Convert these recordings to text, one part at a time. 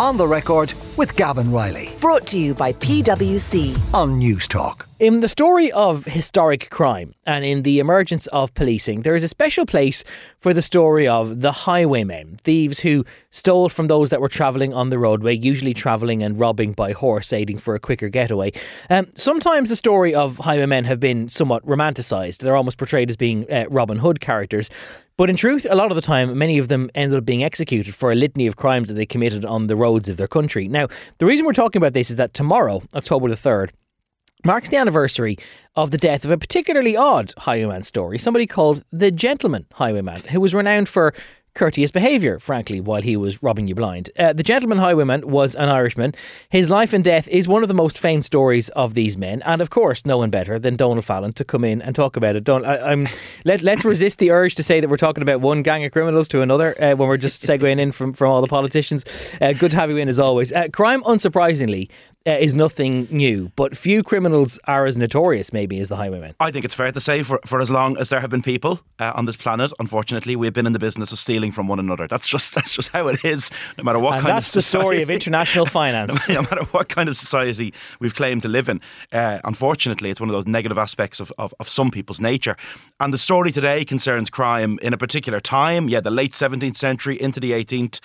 On the record with Gavan Reilly Brought to you by PwC. on Newstalk. In the story of historic crime and in the emergence of policing, there is a special place for the story of the highwaymen, thieves who stole from those that were travelling on the roadway, usually travelling and robbing by horse, aiding for a quicker getaway. Um, sometimes the story of highwaymen have been somewhat romanticised. They're almost portrayed as being uh, Robin Hood characters. But in truth, a lot of the time, many of them ended up being executed for a litany of crimes that they committed on the roads of their country. Now, the reason we're talking about this is that tomorrow, October the 3rd, marks the anniversary of the death of a particularly odd highwayman story, somebody called the Gentleman Highwayman, who was renowned for courteous behaviour, frankly, while he was robbing you blind. Uh, the Gentleman Highwayman was an Irishman. His life and death is one of the most famed stories of these men, and of course, no one better than Donal Fallon to come in and talk about it. Don, I, I'm, let, let's resist the urge to say that we're talking about one gang of criminals to another uh, when we're just segueing in from, from all the politicians. Uh, good to have you in as always. Uh, crime, unsurprisingly, uh, is nothing new, but few criminals are as notorious, maybe, as the highwaymen. I think it's fair to say, for, for as long as there have been people uh, on this planet, unfortunately, we've been in the business of stealing from one another. That's just that's just how it is. No matter what And kind that's of the story society- of international finance. no matter what kind of society we've claimed to live in. Uh, unfortunately, it's one of those negative aspects of, of, of some people's nature. And the story today concerns crime in a particular time, yeah, the late 17th century into the 18th.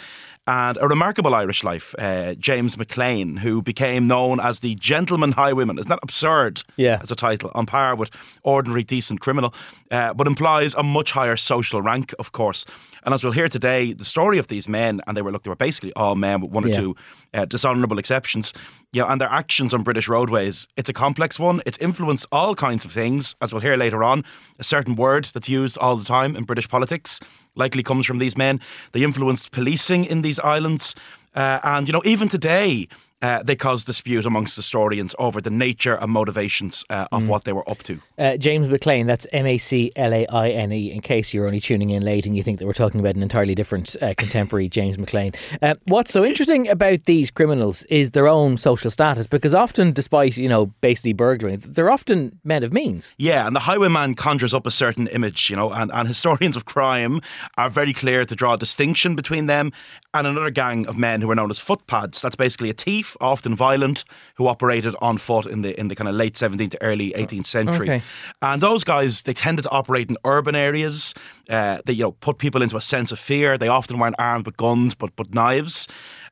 And a remarkable Irish life, uh, James Maclaine, who became known as the gentleman highwayman. Isn't that absurd Yeah. as a title? On par with ordinary decent criminal, uh, but implies a much higher social rank, of course. And as we'll hear today, the story of these men, and they were look, they were basically all men with one or Yeah. two uh, dishonourable exceptions. Yeah, and their actions on British roadways. It's a complex one. It's influenced all kinds of things, as we'll hear later on. A certain word that's used all the time in British politics likely comes from these men. They influenced policing in these islands. Uh, and, you know, even today, uh, they caused dispute amongst historians over the nature and motivations uh, of what they were up to. Uh, James Maclaine, that's M A C L A I N E, in case you're only tuning in late and you think that we're talking about an entirely different uh, contemporary James McLean. Uh, what's so interesting about these criminals is their own social status, because often, despite, you know, basically burglary, they're often men of means. Yeah, and the highwayman conjures up a certain image, you know, and, and historians of crime are very clear to draw a distinction between them and another gang of men who are known as footpads. That's basically a thief, often violent, who operated on foot in the in the kind of late 17th to early 18th century. Okay. And those guys, they tended to operate in urban areas. Uh, they you know put people into a sense of fear. They often weren't armed with guns, but but knives.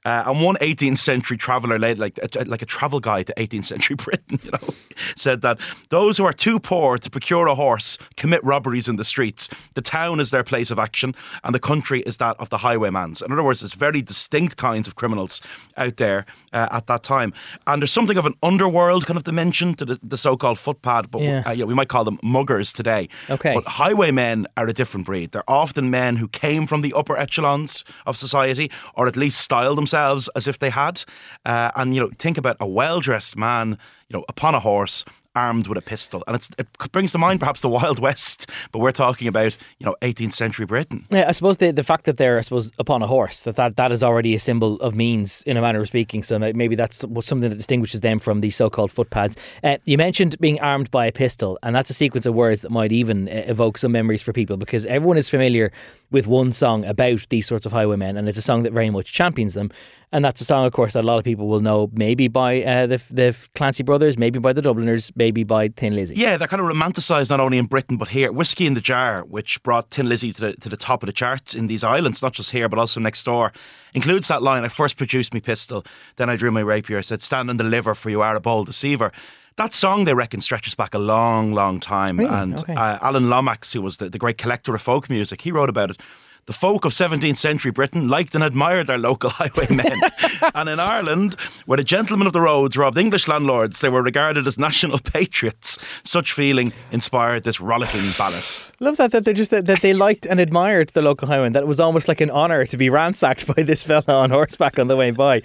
Uh, and one 18th century traveller, like a, like a travel guide to 18th century Britain, you know, said that those who are too poor to procure a horse commit robberies in the streets. The town is their place of action, and the country is that of the highwaymans. In other words, there's very distinct kinds of criminals out there uh, at that time. And there's something of an underworld kind of dimension to the, the so-called footpad, but Yeah. uh, yeah, we might call them muggers today. Okay. But highwaymen are a different breed. They're often men who came from the upper echelons of society, or at least styled themselves as if they had. Uh, and you know, think about a well-dressed man, you know, upon a horse. Armed with a pistol, and it brings to mind perhaps the Wild West, but we're talking about you know 18th century Britain. Yeah, I suppose the, the fact that they're, I suppose, upon a horse, that, that that is already a symbol of means in a manner of speaking. So maybe that's something that distinguishes them from the so called footpads. Uh, you mentioned being armed by a pistol, and that's a sequence of words that might even uh, evoke some memories for people because everyone is familiar with one song about these sorts of highwaymen, and it's a song that very much champions them. And that's a song, of course, that a lot of people will know, maybe by uh, the, the Clancy brothers, maybe by the Dubliners, maybe by Thin Lizzy. Yeah, they're kind of romanticised not only in Britain but here. Whiskey in the Jar, which brought Thin Lizzy to the, to the top of the charts in these islands, not just here but also next door, includes that line I first produced me pistol, then I drew my rapier, I said, Stand and deliver, for you are a bold deceiver. That song, they reckon, stretches back a long, long time. Really? And Okay. uh, Alan Lomax, who was the, the great collector of folk music, he wrote about it. The folk of 17th century Britain liked and admired their local highwaymen. and in Ireland, where the gentlemen of the roads robbed English landlords, they were regarded as national patriots. Such feeling inspired this rollicking ballad. Love that that they just that, that they liked and admired the local highwayman. That it was almost like an honour to be ransacked by this fella on horseback on the way by.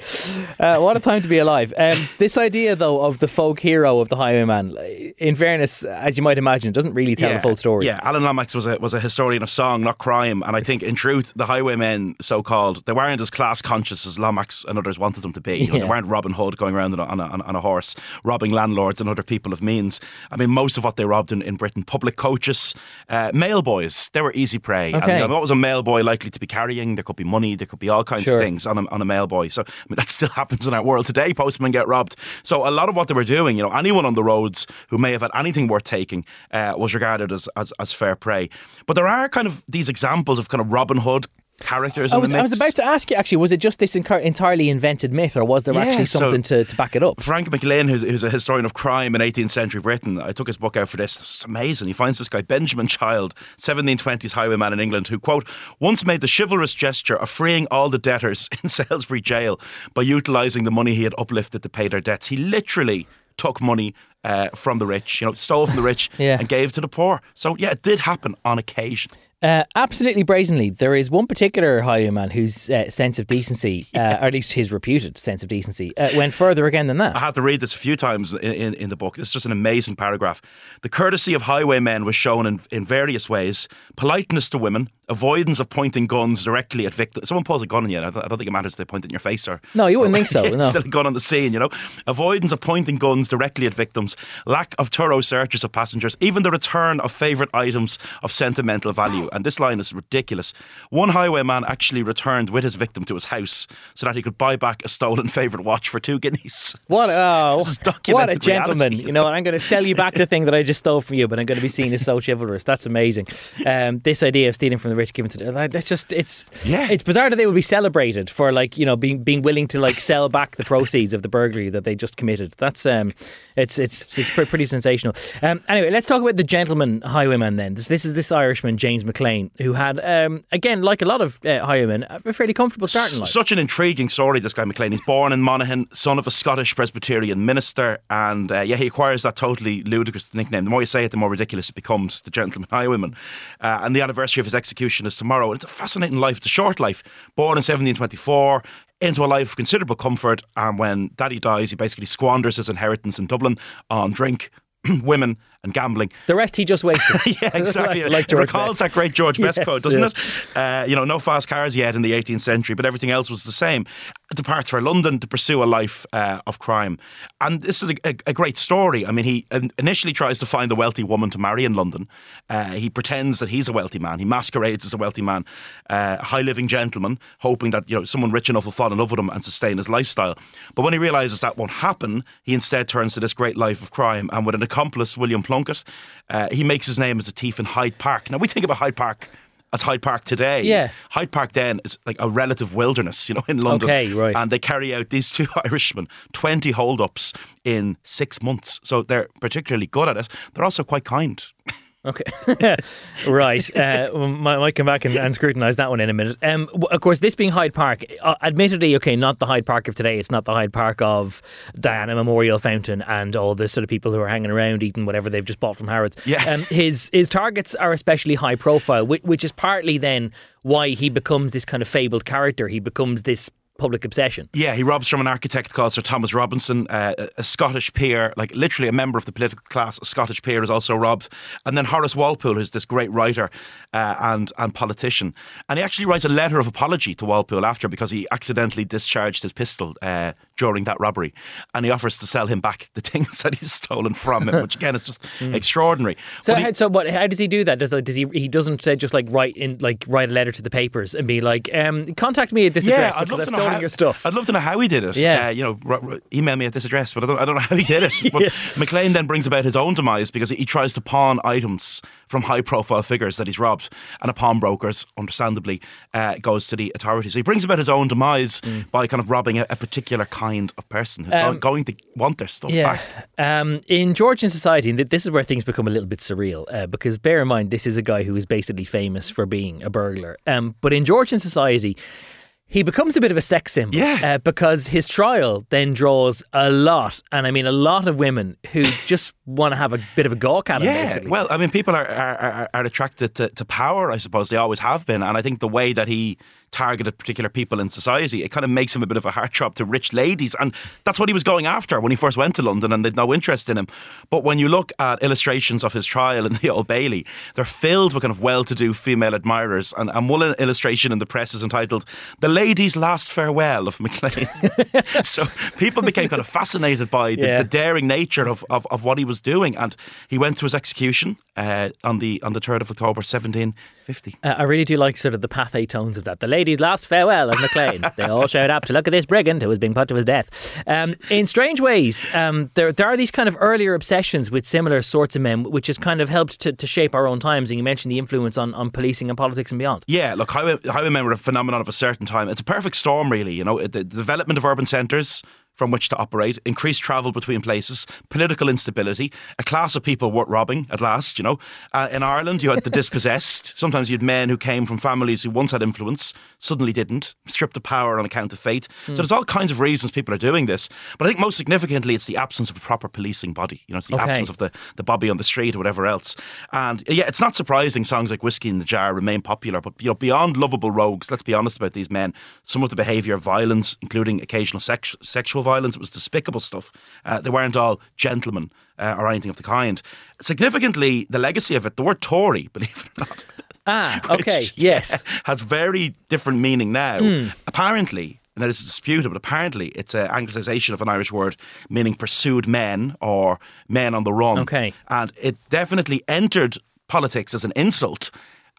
Uh, what a time to be alive! Um, this idea, though, of the folk hero of the highwayman, in fairness, as you might imagine, doesn't really tell the full story. Yeah, Alan Lomax was a was a historian of song, not crime, and I think in truth, the highwaymen, so called, they weren't as class conscious as Lomax and others wanted them to be. You know, Yeah. They weren't Robin Hood going around on a, on, a, on a horse, robbing landlords and other people of means. I mean, most of what they robbed in, in Britain, public coaches, uh, mail boys, they were easy prey. And, you know, what was a mail boy likely to be carrying? There could be money, there could be all kinds Sure. of things on a, on a mail boy. So I mean, that still happens in our world today. Postmen get robbed. So a lot of what they were doing, you know, anyone on the roads who may have had anything worth taking uh, was regarded as, as as fair prey. But there are kind of these examples of kind of Robin Hood characters. I was, I was about to ask you actually, was it just this entirely invented myth or was there Yeah, actually so- something to, to back it up? Frank McLynn, who's, who's a historian of crime in 18th century Britain, I took his book out for this. It's amazing. He finds this guy, Benjamin Child, 1720s highwayman in England, who, quote, once made the chivalrous gesture of freeing all the debtors in Salisbury jail by utilising the money he had uplifted to pay their debts. He literally took money uh, from the rich, you know, stole from the rich Yeah. and gave to the poor. So, yeah, it did happen on occasion. Uh, absolutely brazenly. There is one particular highwayman whose uh, sense of decency, uh, or at least his reputed sense of decency, uh, went further again than that. I had to read this a few times in, in, in the book. It's just an amazing paragraph. The courtesy of highwaymen was shown in, in various ways politeness to women, avoidance of pointing guns directly at victims. Someone pulls a gun on you, I don't, I don't think it matters if they point it in your face or. No, you wouldn't think so, no. Still a gun on the scene, you know. Avoidance of pointing guns directly at victims, lack of thorough searches of passengers, even the return of favourite items of sentimental value. And this line is ridiculous. One highwayman actually returned with his victim to his house so that he could buy back a stolen favourite watch for two guineas. What, oh, what a gentleman. reality. You know, I'm going to sell you back the thing that I just stole from you, but I'm going to be seen as so chivalrous. That's amazing. Um, this idea of stealing from the rich, giving to the like, that's just, it's Yeah. it's bizarre that they would be celebrated for like, you know, being being willing to like sell back the proceeds of the burglary that they just committed. That's, um, it's it's it's pre- pretty sensational. Um, anyway, let's talk about the gentleman highwayman then. This, this is this Irishman, James Maclaine, who had, um, again, like a lot of uh, highwaymen, a fairly comfortable start in life. Such an intriguing story, this guy Maclaine. He's born in Monaghan, son of a Scottish Presbyterian minister, and uh, yeah, he acquires that totally ludicrous nickname. The more you say it, the more ridiculous it becomes, the gentleman highwayman. Uh, and the anniversary of his execution is tomorrow. And it's a fascinating life, a short life. Born in 1724, into a life of considerable comfort, and when daddy dies, he basically squanders his inheritance in Dublin on drink, women, and gambling. the rest he just wasted. Yeah, exactly. like, like it George recalls Best. that great George Best Yes, quote, doesn't it? Uh, you know, no fast cars yet in the 18th century, but everything else was the same. Departs for London to pursue a life uh, of crime, and this is a, a, a great story. I mean, he initially tries to find a wealthy woman to marry in London. Uh, he pretends that he's a wealthy man. He masquerades as a wealthy man, uh, a high living gentleman, hoping that you know someone rich enough will fall in love with him and sustain his lifestyle. But when he realizes that won't happen, he instead turns to this great life of crime, and with an accomplice, William Plunkett, uh, he makes his name as a thief in Hyde Park. Now we think about Hyde Park. As Hyde Park today, Yeah. Hyde Park then is like a relative wilderness, you know, in London. Okay, right. And they carry out these two Irishmen twenty hold-ups in six months, so they're particularly good at it. They're also quite kind. Okay, right. Uh, might, might come back and, and scrutinise that one in a minute. Um, of course, this being Hyde Park, uh, admittedly, okay, not the Hyde Park of today. It's not the Hyde Park of Diana Memorial Fountain and all the sort of people who are hanging around eating whatever they've just bought from Harrods. Yeah. Um, his his targets are especially high profile, which, which is partly then why he becomes this kind of fabled character. He becomes this public obsession. Yeah, he robs from an architect called Sir Thomas Robinson, uh, a- Scottish peer, like literally a member of the political class. A Scottish peer is also robbed, and then Horace Walpole, who's this great writer uh, and and politician, and he actually writes a letter of apology to Walpole after because he accidentally discharged his pistol uh, during that robbery, and he offers to sell him back the things that he's stolen from him, which again is just extraordinary. So, he- how, so what? How does he do that? Does does he? He doesn't uh, just like write in like write a letter to the papers and be like, um, "Contact me at this address I'd because love I've to know stolen how, your stuff." I'd love to know how he did it. Yeah. Uh, you know, r- r- email me at this address, but I don't, I don't know how he did it. But Yeah. Maclaine then brings about his own demise because he tries to pawn items from high profile figures that he's robbed, and a pawnbroker's, understandably, uh, goes to the authorities. So he brings about his own demise Mm. by kind of robbing a, a particular kind of person who's Um, going to want their stuff Yeah. back. Um, in Georgian society, and this is where things become a little bit surreal uh, because bear in mind, this is a guy who is basically famous for being a burglar. Um, but in Georgian society, he becomes a bit of a sex symbol Yeah. uh, because his trial then draws a lot, and I mean a lot of women who just want to have a bit of a gawk at him. Yeah, basically. well, I mean, people are are, are, are attracted to, to power. I suppose they always have been, and I think the way that he targeted particular people in society, it kind of makes him a bit of a heartthrob to rich ladies, and that's what he was going after when he first went to London, and they'd no interest in him. But when you look at illustrations of his trial in the Old Bailey, they're filled with kind of well-to-do female admirers, and, and one illustration in the press is entitled "The Lady's Last Farewell of Maclaine." so people became kind of fascinated by the, Yeah. the daring nature of, of, of what he was doing, and he went to his execution uh, on the on the third of October, seventeen fifty. Uh, I really do like sort of the pathé tones of that. The ladies' last farewell of Maclaine. they all showed up to look at this brigand who was being put to his death. Um, in strange ways, um, there, there are these kind of earlier obsessions with similar sorts of men, which has kind of helped to, to shape our own times. And you mentioned the influence on, on policing and politics and beyond. Yeah, look, highway, highwaymen were a phenomenon of a certain time. It's a perfect storm, really. You know, the, the development of urban centres from which to operate, increased travel between places, political instability, a class of people worth robbing at last. You know, uh, in Ireland you had the dispossessed. Sometimes you had men who came from families who once had influence, suddenly didn't, stripped of power on account of fate. So there's all kinds of reasons people are doing this. But I think most significantly, it's the absence of a proper policing body. You know, it's the Okay. absence of the the Bobby on the street or whatever else. And yeah, it's not surprising songs like Whiskey in the Jar remain popular, but you know, beyond lovable rogues, let's be honest about these men. Some of the behaviour of violence, including occasional sex- sexual violence, it was despicable stuff. Uh, they weren't all gentlemen uh, or anything of the kind. Significantly, the legacy of it, the word Tory, believe it or not. Ah, okay, which, yes. yeah, has very different meaning now. Hmm. Apparently, and that is is disputed, but apparently it's an anglicisation of an Irish word meaning pursued men or men on the run. Okay. And it definitely entered politics as an insult.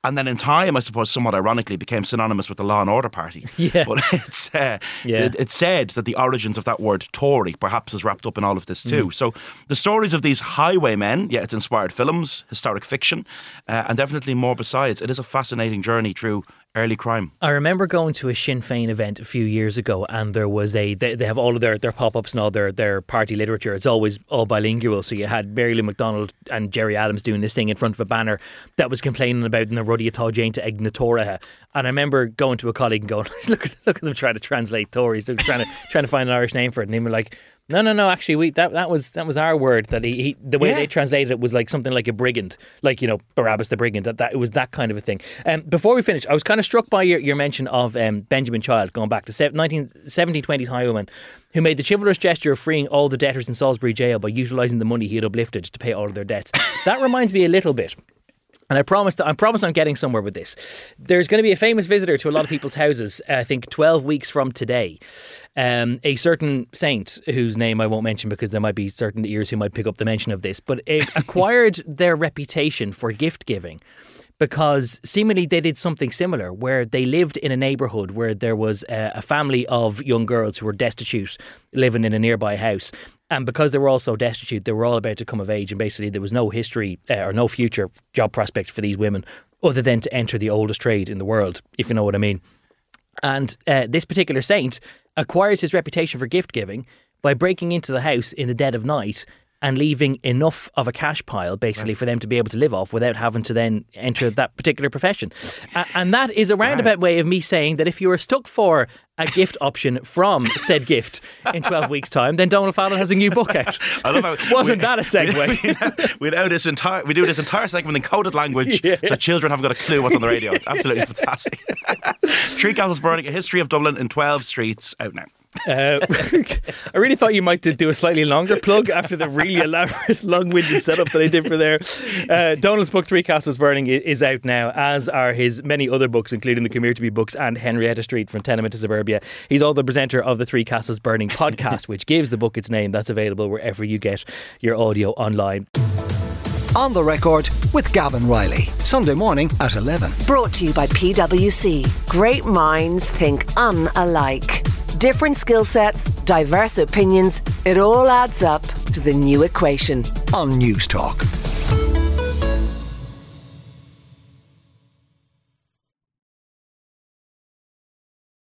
And then in time, I suppose, somewhat ironically, became synonymous with the Law and Order Party. Yeah. But it's uh, Yeah. it, it's said that the origins of that word Tory perhaps is wrapped up in all of this too. Mm. So the stories of these highwaymen, yeah, it's inspired films, historic fiction, uh, and definitely more besides. It is a fascinating journey through early crime. I remember going to a Sinn Féin event a few years ago, and there was a they, they have all of their, their pop ups and all their, their party literature. It's always all bilingual. So you had Mary Lou McDonald and Gerry Adams doing this thing in front of a banner that was complaining about the ruddy atá Jane to na And I remember going to a colleague and going, look, at- look at them trying to translate Tories. Trying to trying to find an Irish name for it, and they were like. No, no, no. Actually, we that that was that was our word. That he, he the way Yeah. they translated it was like something like a brigand, like you know Barabbas the brigand. That, that it was that kind of a thing. Um, before we finish, I was kind of struck by your, your mention of um, Benjamin Child going back to se- 19, 1720s highwayman who made the chivalrous gesture of freeing all the debtors in Salisbury jail by utilising the money he had uplifted to pay all of their debts. that reminds me a little bit. And I promised, I promise I'm getting somewhere with this. There's going to be a famous visitor to a lot of people's houses, uh, I think 12 weeks from today. Um, a certain saint, whose name I won't mention because there might be certain ears who might pick up the mention of this, but it acquired their reputation for gift giving because seemingly they did something similar where they lived in a neighborhood where there was a, a family of young girls who were destitute living in a nearby house and because they were all so destitute they were all about to come of age and basically there was no history uh, or no future job prospect for these women other than to enter the oldest trade in the world if you know what i mean. And uh, this particular saint acquires his reputation for gift giving by breaking into the house in the dead of night and leaving enough of a cash pile basically for them to be able to live off without having to then enter that particular profession. A- and that is a roundabout way of me saying that if you are stuck for a gift option from said gift in 12 weeks' time, then Donal Fallon has a new book out. I love how Wasn't we- that a segue? We, we, know this entire we do this entire segment in coded language, so children haven't got a clue what's on the radio. It's absolutely fantastic. Three Castles Burning: A History of Dublin in Twelve Streets out now. Uh, I really thought you might do a slightly longer plug after the really elaborate, long-winded setup that I did for there. Uh, Donal's book, Three Castles Burning, is out now, as are his many other books, including the Come to Be books and Henrietta Street from Tenement to Suburbia. He's also the presenter of the Three Castles Burning podcast, which gives the book its name. That's available wherever you get your audio online. On the record with Gavan Reilly. Sunday morning at 11. Brought to you by PwC. Great minds think unalike. Different skill sets, diverse opinions. It all adds up to the new equation. On Newstalk.